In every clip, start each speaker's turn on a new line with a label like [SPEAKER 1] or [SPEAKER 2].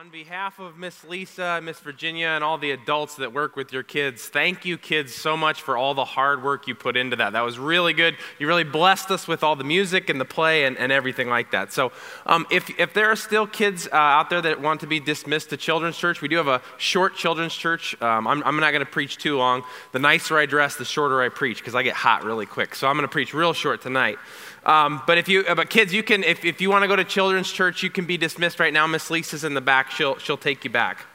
[SPEAKER 1] On behalf of Miss Lisa, Miss Virginia, and all the adults that work with your kids, thank you, kids, so much for all the hard work you put into that. That was really good. You really blessed us with all the music and the play and, and everything like that. So, um, if, if there are still kids uh, out there that want to be dismissed to Children's Church, we do have a short Children's Church. Um, I'm, I'm not going to preach too long. The nicer I dress, the shorter I preach because I get hot really quick. So, I'm going to preach real short tonight. Um, but if you, uh, but kids, you can, if, if you want to go to children's church, you can be dismissed right now. Miss Lisa's in the back. She'll, she'll take you back.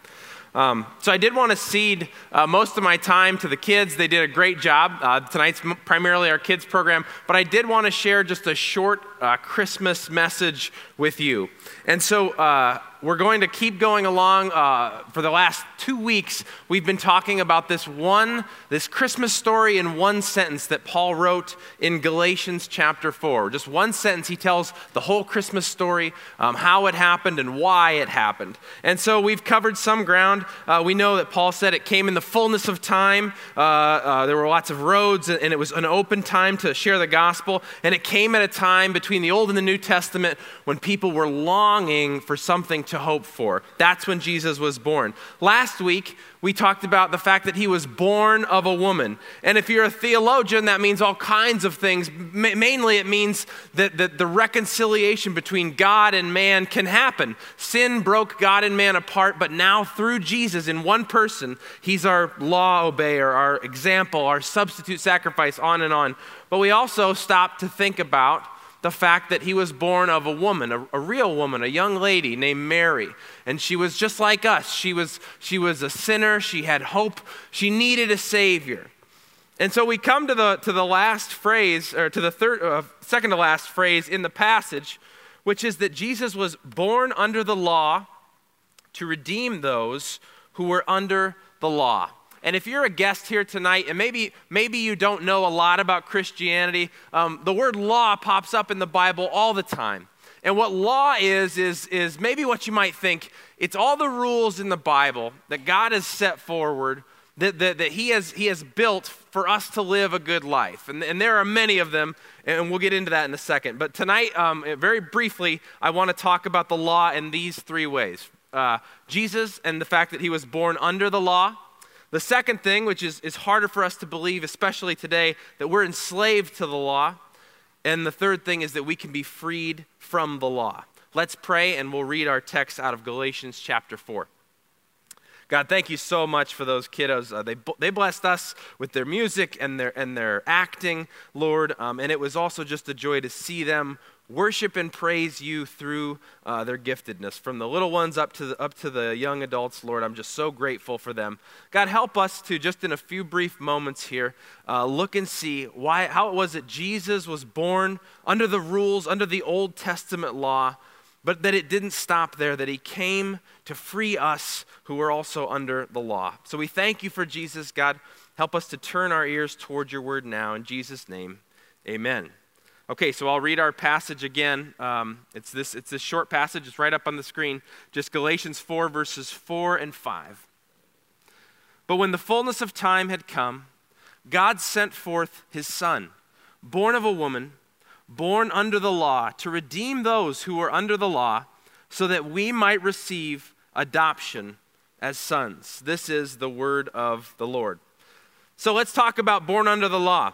[SPEAKER 1] Um, so I did want to cede uh, most of my time to the kids. They did a great job. Uh, tonight's primarily our kids program, but I did want to share just a short uh, Christmas message with you. And so uh, we're going to keep going along. Uh, for the last two weeks, we've been talking about this one, this Christmas story in one sentence that Paul wrote in Galatians chapter 4. Just one sentence, he tells the whole Christmas story, um, how it happened and why it happened. And so we've covered some ground. Uh, we know that Paul said it came in the fullness of time. Uh, uh, there were lots of roads, and it was an open time to share the gospel. And it came at a time between the Old and the New Testament when people were longing for something to hope for. That's when Jesus was born. Last week, we talked about the fact that he was born of a woman. And if you're a theologian, that means all kinds of things. mainly, it means that, that the reconciliation between God and man can happen. Sin broke God and man apart, but now through Jesus, in one person, he's our law obeyer, our example, our substitute sacrifice, on and on. But we also stop to think about the fact that he was born of a woman, a, a, real woman, a young lady named Mary. And she was just like us. She was, she was a sinner. She had hope. She needed a Savior. And so we come to the, to the last phrase, or to the third, uh, second to last phrase in the passage, which is that Jesus was born under the law to redeem those who were under the law. And if you're a guest here tonight, and maybe, maybe you don't know a lot about Christianity, um, the word law pops up in the Bible all the time. And what law is, is, is maybe what you might think it's all the rules in the Bible that God has set forward that, that, that he, has, he has built for us to live a good life. And, and there are many of them, and we'll get into that in a second. But tonight, um, very briefly, I want to talk about the law in these three ways uh, Jesus and the fact that he was born under the law, the second thing, which is, is harder for us to believe, especially today, that we're enslaved to the law. And the third thing is that we can be freed from the law. Let's pray and we'll read our text out of Galatians chapter 4. God, thank you so much for those kiddos. Uh, they, they blessed us with their music and their, and their acting, Lord. Um, and it was also just a joy to see them worship and praise you through uh, their giftedness. From the little ones up to the, up to the young adults, Lord, I'm just so grateful for them. God, help us to, just in a few brief moments here, uh, look and see why, how it was that Jesus was born under the rules, under the Old Testament law, but that it didn't stop there, that he came to free us who were also under the law. So we thank you for Jesus, God. Help us to turn our ears toward your word now. In Jesus' name, amen. Okay, so I'll read our passage again. Um, it's, this, it's this short passage, it's right up on the screen. Just Galatians 4, verses 4 and 5. But when the fullness of time had come, God sent forth his Son, born of a woman born under the law, to redeem those who were under the law, so that we might receive adoption as sons. This is the word of the Lord. So let's talk about born under the law.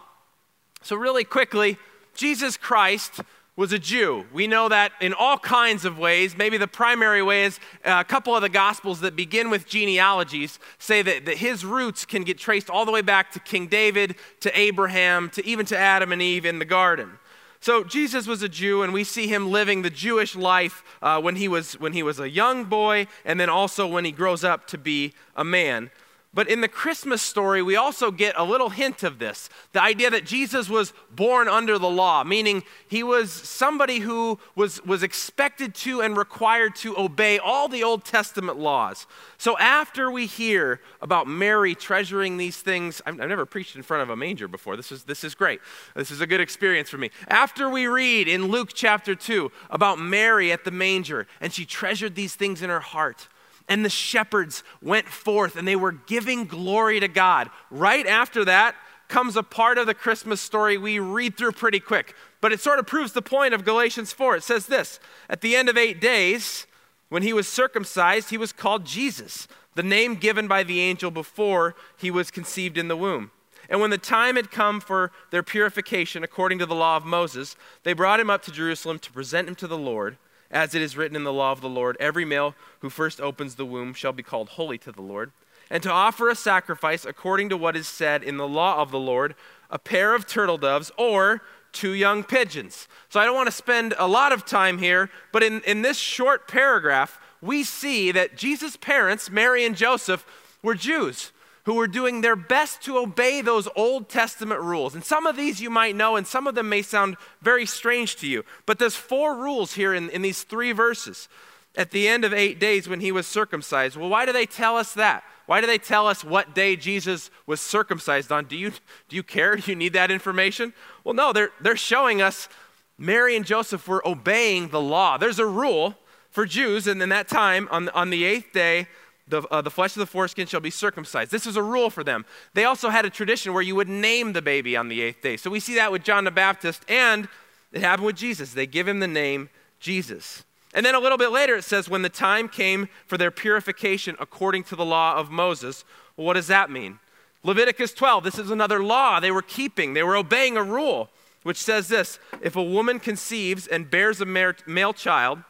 [SPEAKER 1] So, really quickly, Jesus Christ was a Jew. We know that in all kinds of ways. Maybe the primary way is uh, a couple of the Gospels that begin with genealogies say that, that his roots can get traced all the way back to King David, to Abraham, to even to Adam and Eve in the garden. So Jesus was a Jew, and we see him living the Jewish life uh, when, he was, when he was a young boy, and then also when he grows up to be a man. But in the Christmas story, we also get a little hint of this the idea that Jesus was born under the law, meaning he was somebody who was, was expected to and required to obey all the Old Testament laws. So after we hear about Mary treasuring these things, I've, I've never preached in front of a manger before. This is, this is great. This is a good experience for me. After we read in Luke chapter 2 about Mary at the manger, and she treasured these things in her heart and the shepherds went forth and they were giving glory to God. Right after that comes a part of the Christmas story we read through pretty quick, but it sort of proves the point of Galatians 4. It says this At the end of eight days, When he was circumcised, he was called Jesus, the name given by the angel before he was conceived in the womb. And when the time had come for their purification according to the law of Moses, they brought him up to Jerusalem to present him to the Lord, as it is written in the law of the Lord every male who first opens the womb shall be called holy to the Lord, and to offer a sacrifice according to what is said in the law of the Lord, a pair of turtle doves or two young pigeons. So I don't want to spend a lot of time here, but in, in this short paragraph, we see that Jesus' parents, Mary and Joseph, were Jews who were doing their best to obey those Old Testament rules. And some of these you might know, and some of them may sound very strange to you. But there's four rules here in, in these three verses. At the end of eight days when he was circumcised. Well, why do they tell us that? Why do they tell us what day Jesus was circumcised on? Do you, do you care? Do you need that information? Well, no, they're, they're showing us Mary and Joseph were obeying the law. There's a rule for Jews, and in that time, on, on the eighth day, the, uh, the flesh of the foreskin shall be circumcised. This is a rule for them. They also had a tradition where you would name the baby on the eighth day. So we see that with John the Baptist, and it happened with Jesus. They give him the name Jesus. And then a little bit later, it says, when the time came for their purification according to the law of Moses. Well, what does that mean? Leviticus 12, this is another law they were keeping. They were obeying a rule, which says this If a woman conceives and bears a male child,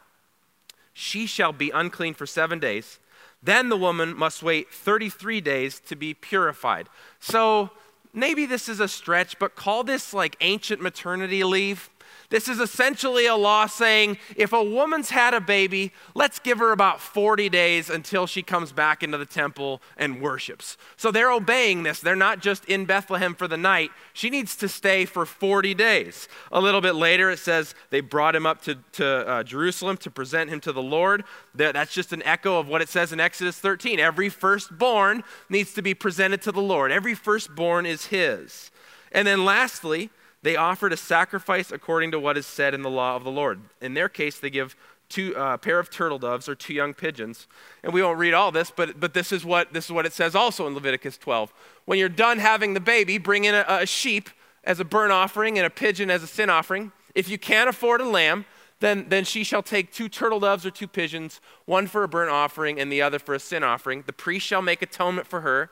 [SPEAKER 1] she shall be unclean for seven days. Then the woman must wait 33 days to be purified. So maybe this is a stretch, but call this like ancient maternity leave. This is essentially a law saying if a woman's had a baby, let's give her about 40 days until she comes back into the temple and worships. So they're obeying this. They're not just in Bethlehem for the night. She needs to stay for 40 days. A little bit later, it says they brought him up to, to uh, Jerusalem to present him to the Lord. That's just an echo of what it says in Exodus 13. Every firstborn needs to be presented to the Lord, every firstborn is his. And then lastly, they offered a sacrifice according to what is said in the law of the Lord. In their case, they give two uh, pair of turtle doves or two young pigeons. And we won't read all this, but, but this, is what, this is what it says also in Leviticus 12. When you're done having the baby, bring in a, a sheep as a burnt offering and a pigeon as a sin offering. If you can't afford a lamb, then, then she shall take two turtle doves or two pigeons, one for a burnt offering and the other for a sin offering. The priest shall make atonement for her,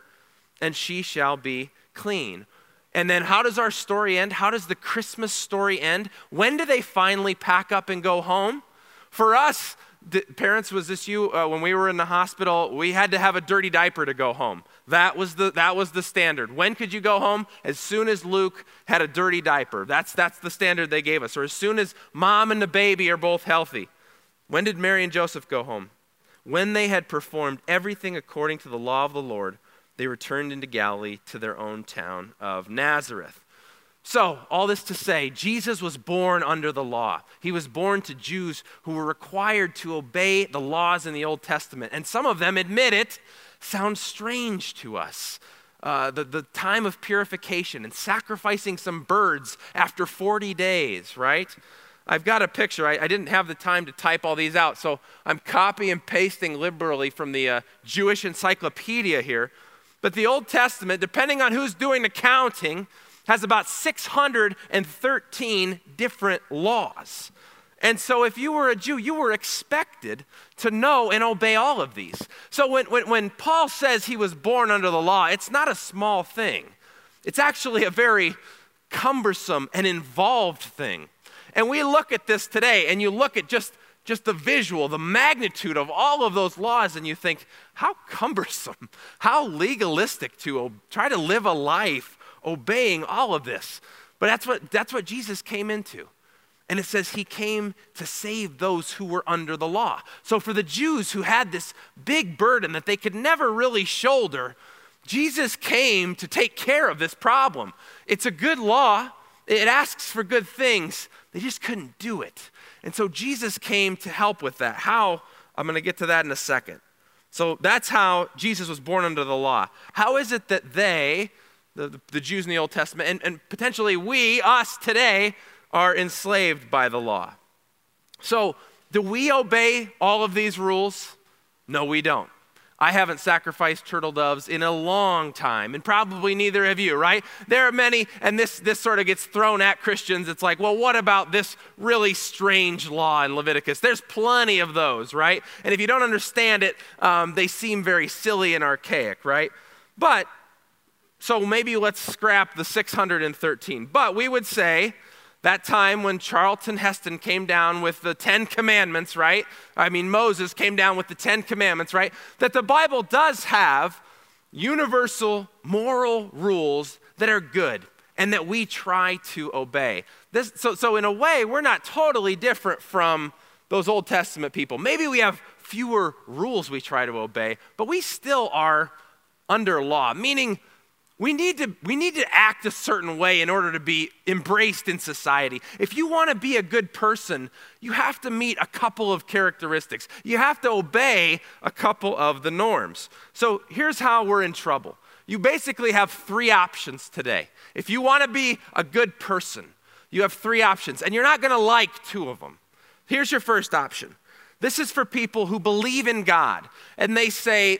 [SPEAKER 1] and she shall be clean. And then how does our story end? How does the Christmas story end? When do they finally pack up and go home? For us, parents, was this you? Uh, when we were in the hospital, we had to have a dirty diaper to go home. That was the, that was the standard. When could you go home? As soon as Luke had a dirty diaper. That's, that's the standard they gave us. Or as soon as mom and the baby are both healthy. When did Mary and Joseph go home? When they had performed everything according to the law of the Lord they returned into Galilee to their own town of Nazareth. So, all this to say, Jesus was born under the law. He was born to Jews who were required to obey the laws in the Old Testament. And some of them, admit it, sounds strange to us. Uh, the, the time of purification and sacrificing some birds after 40 days, right? I've got a picture. I, I, didn't have the time to type all these out, so I'm copy and pasting liberally from the uh, Jewish encyclopedia here. But the Old Testament, depending on who's doing the counting, has about 613 different laws. And so, if you were a Jew, you were expected to know and obey all of these. So, when, when, when, Paul says he was born under the law, it's not a small thing. It's actually a very cumbersome and involved thing. And we look at this today, and you look at just just the visual, the magnitude of all of those laws, and you think, how cumbersome, how legalistic to try to live a life obeying all of this. But that's what, that's what Jesus came into. And it says he came to save those who were under the law. So for the Jews who had this big burden that they could never really shoulder, Jesus came to take care of this problem. It's a good law, it asks for good things, they just couldn't do it. And so Jesus came to help with that. How? I'm going to get to that in a second. So that's how Jesus was born under the law. How is it that they, the, the Jews in the Old Testament, and, and potentially we, us today, are enslaved by the law? So, do we obey all of these rules? No, we don't. I haven't sacrificed turtle doves in a long time, and probably neither have you, right? There are many, and this, this sort of gets thrown at Christians. It's like, well, what about this really strange law in Leviticus? There's plenty of those, right? And if you don't understand it, um, they seem very silly and archaic, right? But, so maybe let's scrap the 613. But we would say, that time when Charlton Heston came down with the Ten Commandments, right? I mean, Moses came down with the Ten Commandments, right? That the Bible does have universal moral rules that are good and that we try to obey. This, so, so, in a way, we're not totally different from those Old Testament people. Maybe we have fewer rules we try to obey, but we still are under law, meaning we need, to, we need to act a certain way in order to be embraced in society. If you want to be a good person, you have to meet a couple of characteristics. You have to obey a couple of the norms. So here's how we're in trouble. You basically have three options today. If you want to be a good person, you have three options, and you're not going to like two of them. Here's your first option. This is for people who believe in God, and they say,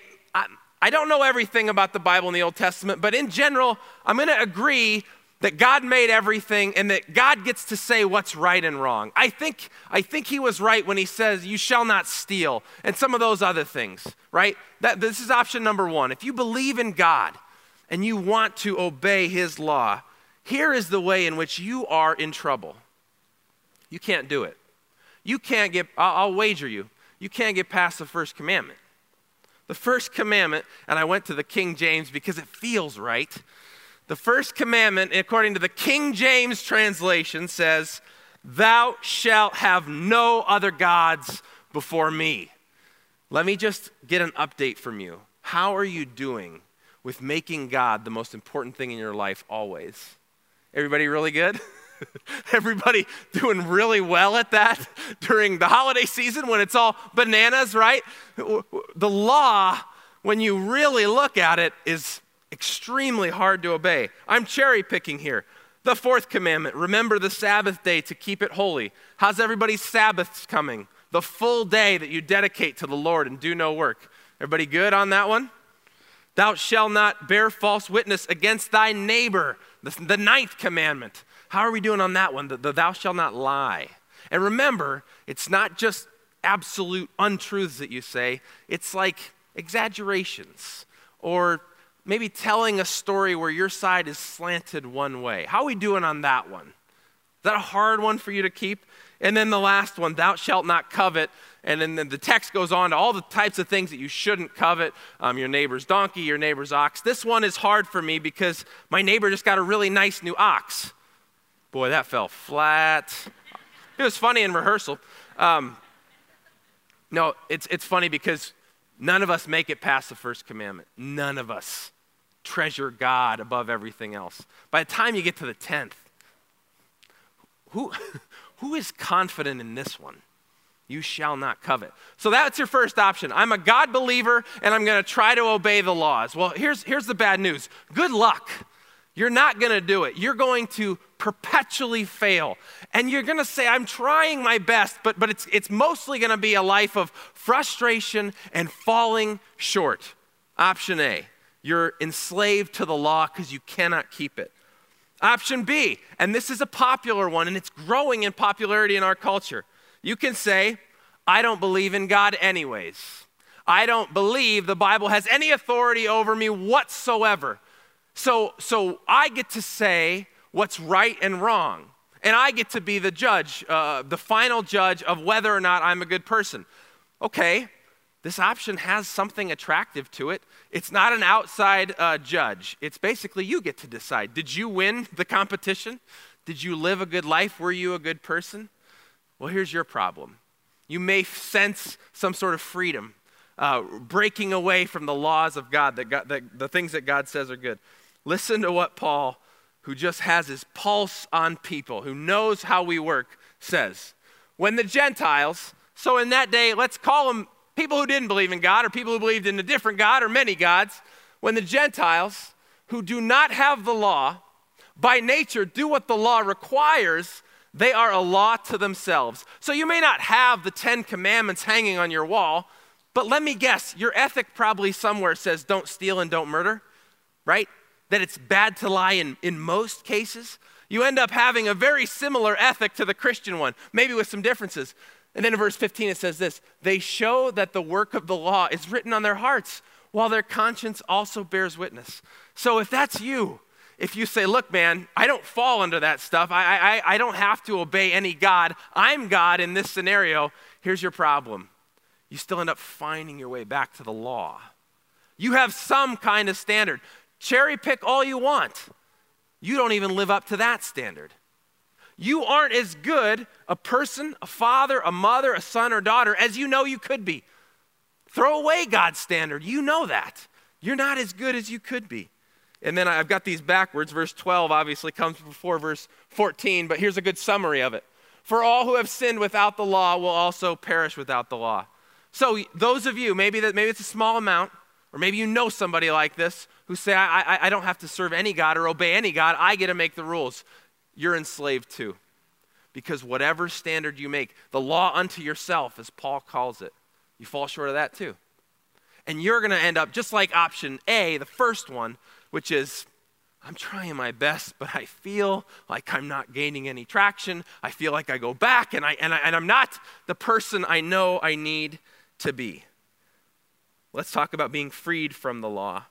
[SPEAKER 1] I don't know everything about the Bible in the Old Testament, but in general, I'm going to agree that God made everything and that God gets to say what's right and wrong. I think, I think he was right when he says, You shall not steal, and some of those other things, right? That, this is option number one. If you believe in God and you want to obey his law, here is the way in which you are in trouble. You can't do it. You can't get, I'll, I'll wager you, you can't get past the first commandment the first commandment, and I went to the King James because it feels right. The first commandment, according to the King James translation, says, Thou shalt have no other gods before me. Let me just get an update from you. How are you doing with making God the most important thing in your life always? Everybody really good? Everybody doing really well at that during the holiday season when it's all bananas, right? The law, when you really look at it, is extremely hard to obey. I'm cherry picking here. The fourth commandment remember the Sabbath day to keep it holy. How's everybody's Sabbaths coming? The full day that you dedicate to the Lord and do no work. Everybody good on that one? Thou shalt not bear false witness against thy neighbor. The, the ninth commandment. How are we doing on that one? The, the thou shalt not lie. And remember, it's not just absolute untruths that you say, it's like exaggerations or maybe telling a story where your side is slanted one way. How are we doing on that one? Is that a hard one for you to keep? And then the last one, thou shalt not covet. And then the text goes on to all the types of things that you shouldn't covet um, your neighbor's donkey, your neighbor's ox. This one is hard for me because my neighbor just got a really nice new ox. Boy, that fell flat. It was funny in rehearsal. Um, no, it's, it's funny because none of us make it past the first commandment. None of us treasure God above everything else. By the time you get to the 10th, who, who is confident in this one? You shall not covet. So that's your first option. I'm a God believer and I'm going to try to obey the laws. Well, here's, here's the bad news good luck. You're not going to do it. You're going to perpetually fail. And you're going to say, I'm trying my best, but, but it's, it's mostly going to be a life of frustration and falling short. Option A, you're enslaved to the law because you cannot keep it. Option B, and this is a popular one and it's growing in popularity in our culture. You can say, I don't believe in God anyways. I don't believe the Bible has any authority over me whatsoever. So, so I get to say what's right and wrong. And I get to be the judge, uh, the final judge of whether or not I'm a good person. Okay, this option has something attractive to it. It's not an outside uh, judge. It's basically you get to decide. Did you win the competition? Did you live a good life? Were you a good person? Well, here's your problem. You may sense some sort of freedom, uh, breaking away from the laws of God, that God that, the things that God says are good. Listen to what Paul, who just has his pulse on people, who knows how we work, says. When the Gentiles, so in that day, let's call them people who didn't believe in God or people who believed in a different God or many gods, when the Gentiles, who do not have the law, by nature do what the law requires, they are a law to themselves. So you may not have the Ten Commandments hanging on your wall, But let me guess, your ethic probably somewhere says don't steal and don't murder, right? That it's bad to lie in, in most cases. You end up having a very similar ethic to the Christian one, maybe with some differences. And then in verse 15 it says this They show that the work of the law is written on their hearts, while their conscience also bears witness. So if that's you, if you say, look, man, I don't fall under that stuff, I, I, I don't have to obey any God, I'm God in this scenario, here's your problem. You still end up finding your way back to the law. You have some kind of standard. Cherry pick all you want. You don't even live up to that standard. You aren't as good a person, a father, a mother, a son, or daughter as you know you could be. Throw away God's standard. You know that. You're not as good as you could be. And then I've got these backwards. Verse 12 obviously comes before verse 14, but here's a good summary of it. For all who have sinned without the law will also perish without the law. So, those of you, maybe, that, maybe it's a small amount, or maybe you know somebody like this who say, I, I, I don't have to serve any God or obey any God, I get to make the rules. You're enslaved too. Because whatever standard you make, the law unto yourself, as Paul calls it, you fall short of that too. And you're going to end up just like option A, the first one, which is I'm trying my best, but I feel like I'm not gaining any traction. I feel like I go back and, I, and, I, and I'm not the person I know I need to be. Let's talk about being freed from the law.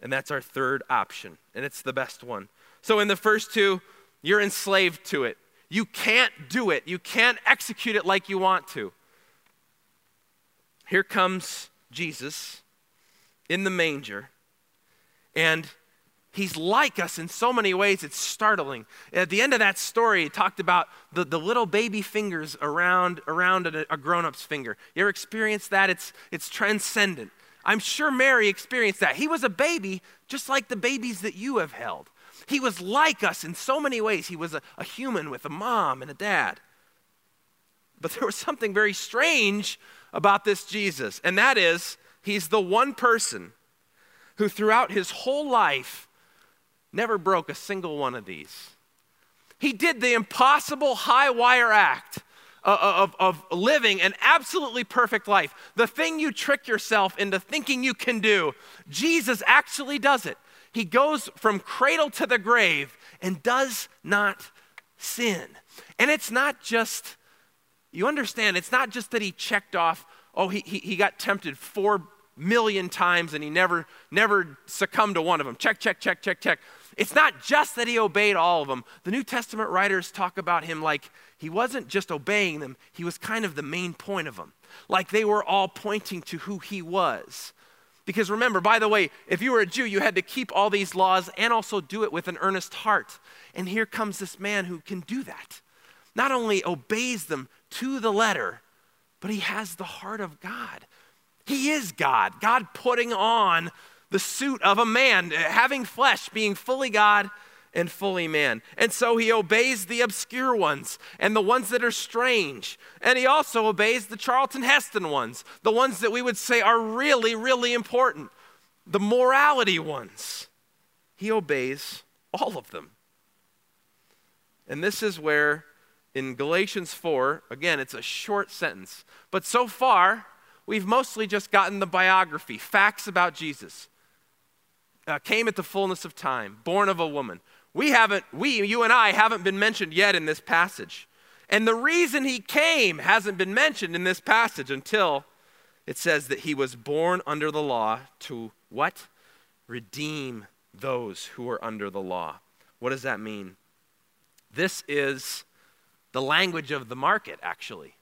[SPEAKER 1] And that's our third option, and it's the best one. So, in the first two, you're enslaved to it. You can't do it, you can't execute it like you want to. Here comes Jesus in the manger, and He's like us in so many ways, it's startling. At the end of that story, it talked about the, the little baby fingers around, around a, a grown up's finger. You ever experienced that? It's, it's transcendent. I'm sure Mary experienced that. He was a baby just like the babies that you have held. He was like us in so many ways. He was a, a human with a mom and a dad. But there was something very strange about this Jesus, and that is, he's the one person who throughout his whole life never broke a single one of these. He did the impossible high wire act of, of, of, living an absolutely perfect life. The thing you trick yourself into thinking you can do, Jesus actually does it. He goes from cradle to the grave and does not sin. And it's not just, you understand, it's not just that he checked off, oh, he, he, he got tempted four million times and he never, never succumbed to one of them. Check, check, check, check, check. It's not just that he obeyed all of them. The New Testament writers talk about him like he wasn't just obeying them, he was kind of the main point of them. Like they were all pointing to who he was. Because remember, by the way, if you were a Jew, you had to keep all these laws and also do it with an earnest heart. And here comes this man who can do that. Not only obeys them to the letter, but he has the heart of God. He is God, God putting on the suit of a man, having flesh, being fully God and fully man. And so he obeys the obscure ones and the ones that are strange. And he also obeys the Charlton Heston ones, the ones that we would say are really, really important, the morality ones. He obeys all of them. And this is where in Galatians 4, again, it's a short sentence, but so far, we've mostly just gotten the biography, facts about Jesus uh, came at the fullness of time, born of a woman. We haven't, we, you and I, haven't been mentioned yet in this passage. And the reason he came hasn't been mentioned in this passage until it says that he was born under the law to what? Redeem those who are under the law. What does that mean? This is the language of the market, actually.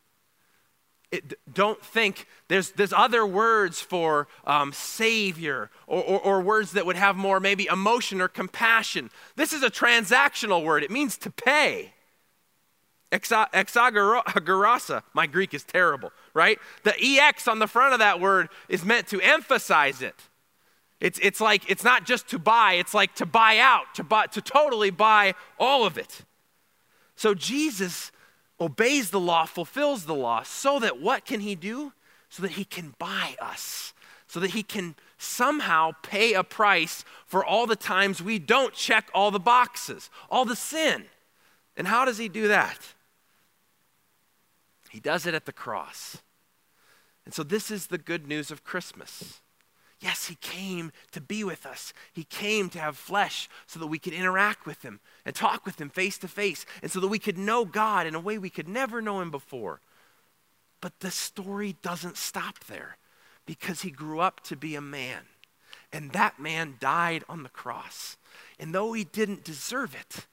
[SPEAKER 1] It, don't think there's, there's other words for um, savior or, or, or, words that would have more maybe emotion or compassion. This is a transactional word, it means to pay. Exagerasa, my Greek is terrible, right? The EX on the front of that word is meant to emphasize it. It's, it's like, it's not just to buy, it's like to buy out, to, buy, to totally buy all of it. So Jesus obeys the law, fulfills the law, so that what can he do? So that he can buy us, so that he can somehow pay a price for all the times we don't check all the boxes, all the sin. And how does he do that? He does it at the cross. And so, this is the good news of Christmas. Yes, he came to be with us. He came to have flesh so that we could interact with him and talk with him face to face, and so that we could know God in a way we could never know him before. But the story doesn't stop there because he grew up to be a man, and that man died on the cross. And though he didn't deserve it,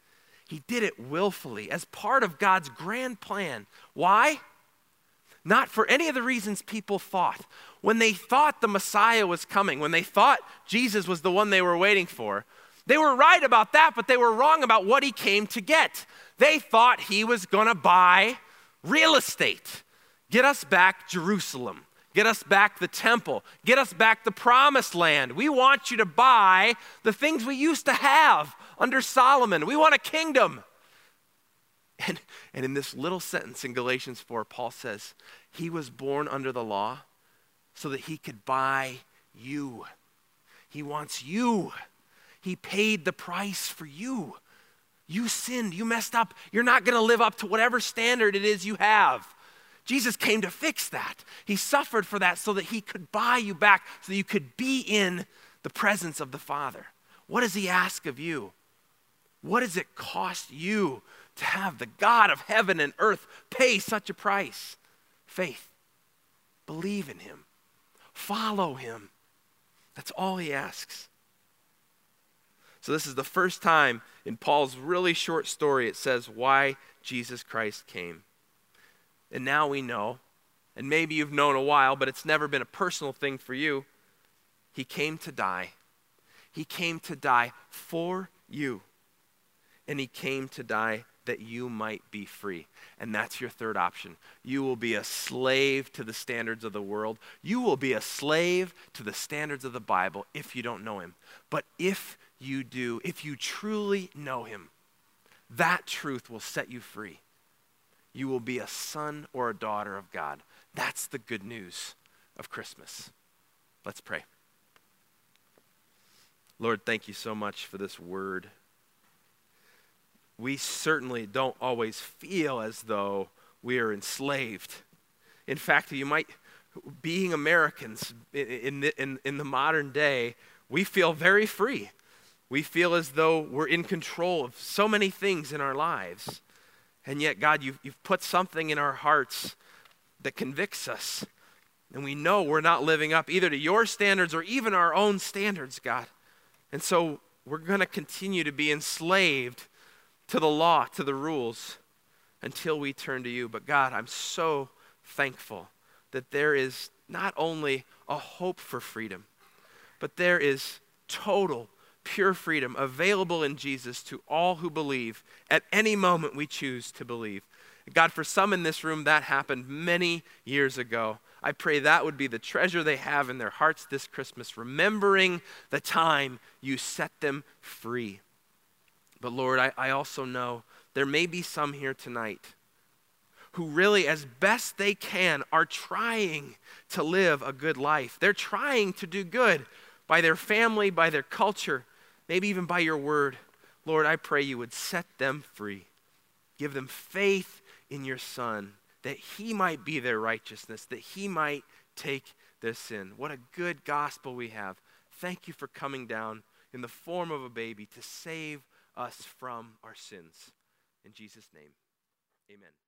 [SPEAKER 1] he did it willfully as part of God's grand plan. Why? Not for any of the reasons people thought. When they thought the Messiah was coming, when they thought Jesus was the one they were waiting for, they were right about that, but they were wrong about what he came to get. They thought he was going to buy real estate, get us back Jerusalem, get us back the temple, get us back the promised land. We want you to buy the things we used to have under Solomon. We want a kingdom. And, and in this little sentence in Galatians 4, Paul says, He was born under the law so that he could buy you. He wants you. He paid the price for you. You sinned. You messed up. You're not going to live up to whatever standard it is you have. Jesus came to fix that. He suffered for that so that he could buy you back, so that you could be in the presence of the Father. What does he ask of you? What does it cost you to have the God of heaven and earth pay such a price? Faith. Believe in him. Follow him. That's all he asks. So, this is the first time in Paul's really short story it says why Jesus Christ came. And now we know, and maybe you've known a while, but it's never been a personal thing for you. He came to die. He came to die for you. And he came to die that you might be free. And that's your third option. You will be a slave to the standards of the world. You will be a slave to the standards of the Bible if you don't know Him. But if you do, if you truly know Him, that truth will set you free. You will be a son or a daughter of God. That's the good news of Christmas. Let's pray. Lord, thank you so much for this word we certainly don't always feel as though we are enslaved. In fact, you might, being Americans in the, in, in the modern day, we feel very free. We feel as though we're in control of so many things in our lives. And yet, God, you've, you've put something in our hearts that convicts us. And we know we're not living up either to your standards or even our own standards, God. And so we're going to continue to be enslaved to the law, to the rules, until we turn to you. But God, I'm so thankful that there is not only a hope for freedom, but there is total, pure freedom available in Jesus to all who believe at any moment we choose to believe. God, for some in this room, that happened many years ago. I pray that would be the treasure they have in their hearts this Christmas, remembering the time you set them free. But Lord, I, I also know there may be some here tonight who really, as best they can, are trying to live a good life. They're trying to do good by their family, by their culture, maybe even by your word. Lord, I pray you would set them free. Give them faith in your Son, that he might be their righteousness, that he might take their sin. What a good gospel we have. Thank you for coming down in the form of a baby to save us from our sins. In Jesus' name, amen.